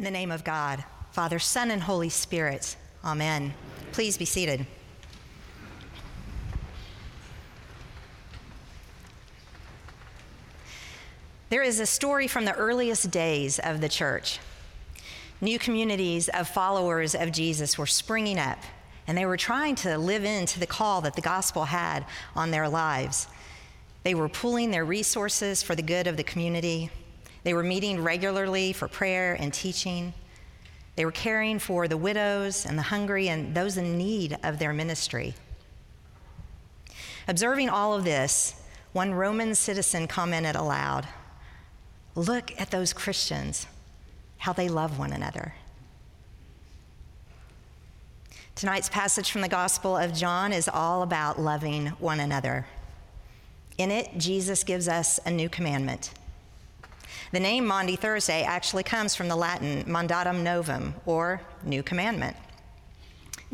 In the name of God, Father, Son, and Holy Spirit, Amen. Please be seated. There is a story from the earliest days of the church. New communities of followers of Jesus were springing up, and they were trying to live into the call that the gospel had on their lives. They were pooling their resources for the good of the community. They were meeting regularly for prayer and teaching. They were caring for the widows and the hungry and those in need of their ministry. Observing all of this, one Roman citizen commented aloud Look at those Christians, how they love one another. Tonight's passage from the Gospel of John is all about loving one another. In it, Jesus gives us a new commandment. The name Maundy Thursday actually comes from the Latin mandatum novum, or new commandment.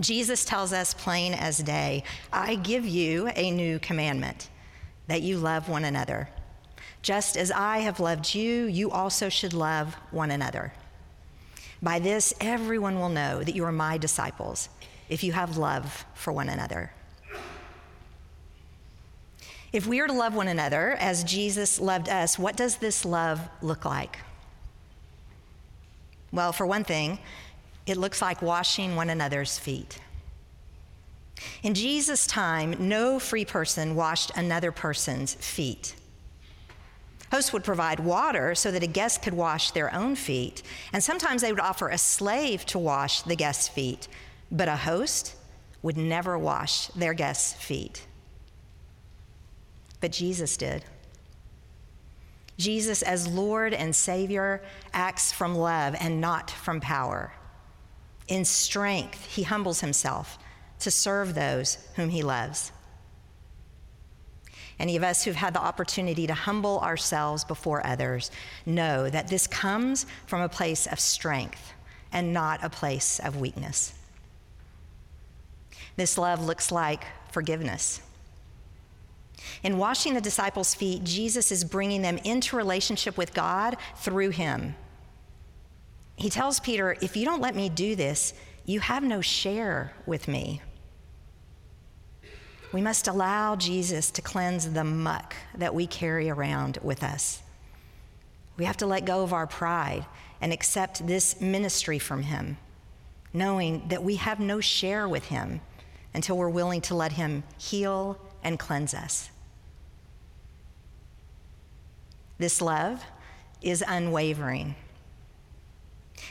Jesus tells us plain as day I give you a new commandment that you love one another. Just as I have loved you, you also should love one another. By this, everyone will know that you are my disciples if you have love for one another. If we are to love one another as Jesus loved us, what does this love look like? Well, for one thing, it looks like washing one another's feet. In Jesus' time, no free person washed another person's feet. Hosts would provide water so that a guest could wash their own feet, and sometimes they would offer a slave to wash the guest's feet, but a host would never wash their guest's feet. But Jesus did. Jesus, as Lord and Savior, acts from love and not from power. In strength, he humbles himself to serve those whom he loves. Any of us who've had the opportunity to humble ourselves before others know that this comes from a place of strength and not a place of weakness. This love looks like forgiveness. In washing the disciples' feet, Jesus is bringing them into relationship with God through him. He tells Peter, If you don't let me do this, you have no share with me. We must allow Jesus to cleanse the muck that we carry around with us. We have to let go of our pride and accept this ministry from Him, knowing that we have no share with Him until we're willing to let Him heal and cleanse us. This love is unwavering.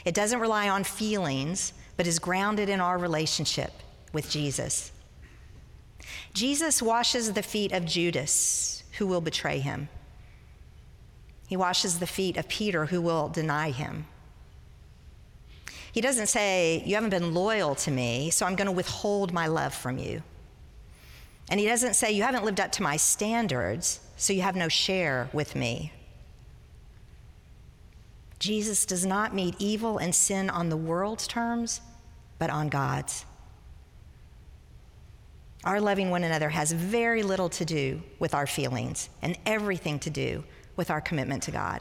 It doesn't rely on feelings, but is grounded in our relationship with Jesus. Jesus washes the feet of Judas, who will betray him. He washes the feet of Peter, who will deny him. He doesn't say, You haven't been loyal to me, so I'm going to withhold my love from you. And he doesn't say, You haven't lived up to my standards, so you have no share with me. Jesus does not meet evil and sin on the world's terms, but on God's. Our loving one another has very little to do with our feelings and everything to do with our commitment to God.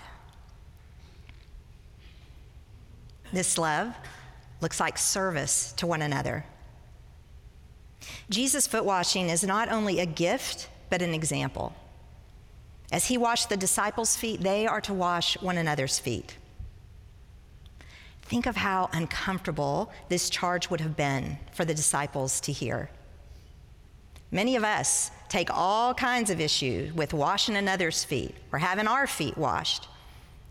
This love looks like service to one another. Jesus' foot washing is not only a gift, but an example. As he washed the disciples' feet, they are to wash one another's feet. Think of how uncomfortable this charge would have been for the disciples to hear. Many of us take all kinds of issue with washing another's feet or having our feet washed,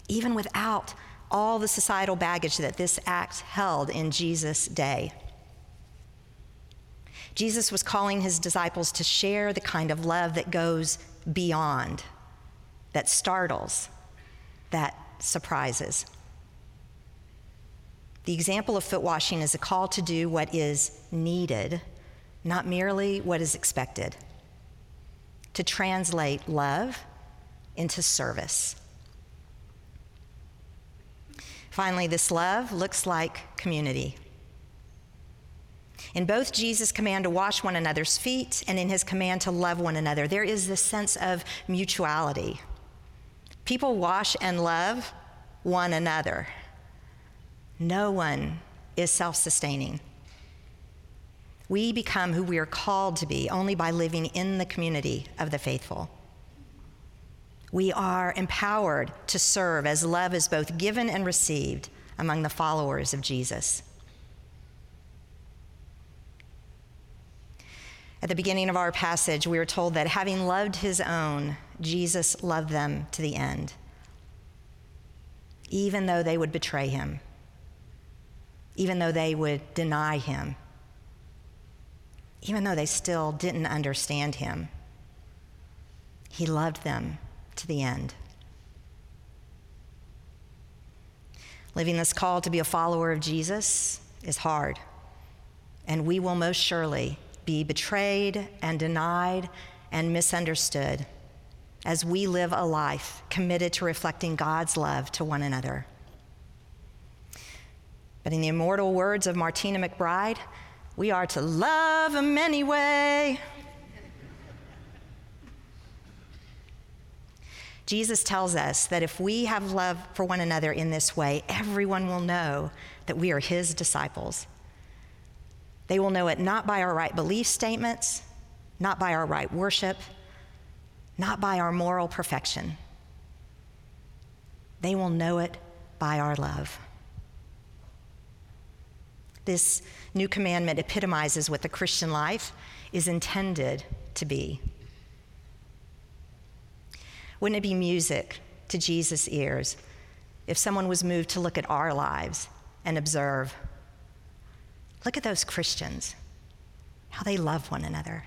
even without all the societal baggage that this act held in Jesus' day. Jesus was calling his disciples to share the kind of love that goes beyond, that startles, that surprises. The example of foot washing is a call to do what is needed, not merely what is expected, to translate love into service. Finally, this love looks like community. In both Jesus' command to wash one another's feet and in his command to love one another, there is this sense of mutuality. People wash and love one another. No one is self sustaining. We become who we are called to be only by living in the community of the faithful. We are empowered to serve as love is both given and received among the followers of Jesus. At the beginning of our passage, we are told that having loved his own, Jesus loved them to the end, even though they would betray him, even though they would deny him, even though they still didn't understand him. He loved them to the end. Living this call to be a follower of Jesus is hard, and we will most surely be betrayed and denied and misunderstood as we live a life committed to reflecting God's love to one another. But in the immortal words of Martina McBride, we are to love them anyway. Jesus tells us that if we have love for one another in this way, everyone will know that we are his disciples. They will know it not by our right belief statements, not by our right worship, not by our moral perfection. They will know it by our love. This new commandment epitomizes what the Christian life is intended to be. Wouldn't it be music to Jesus' ears if someone was moved to look at our lives and observe look at those Christians, how they love one another?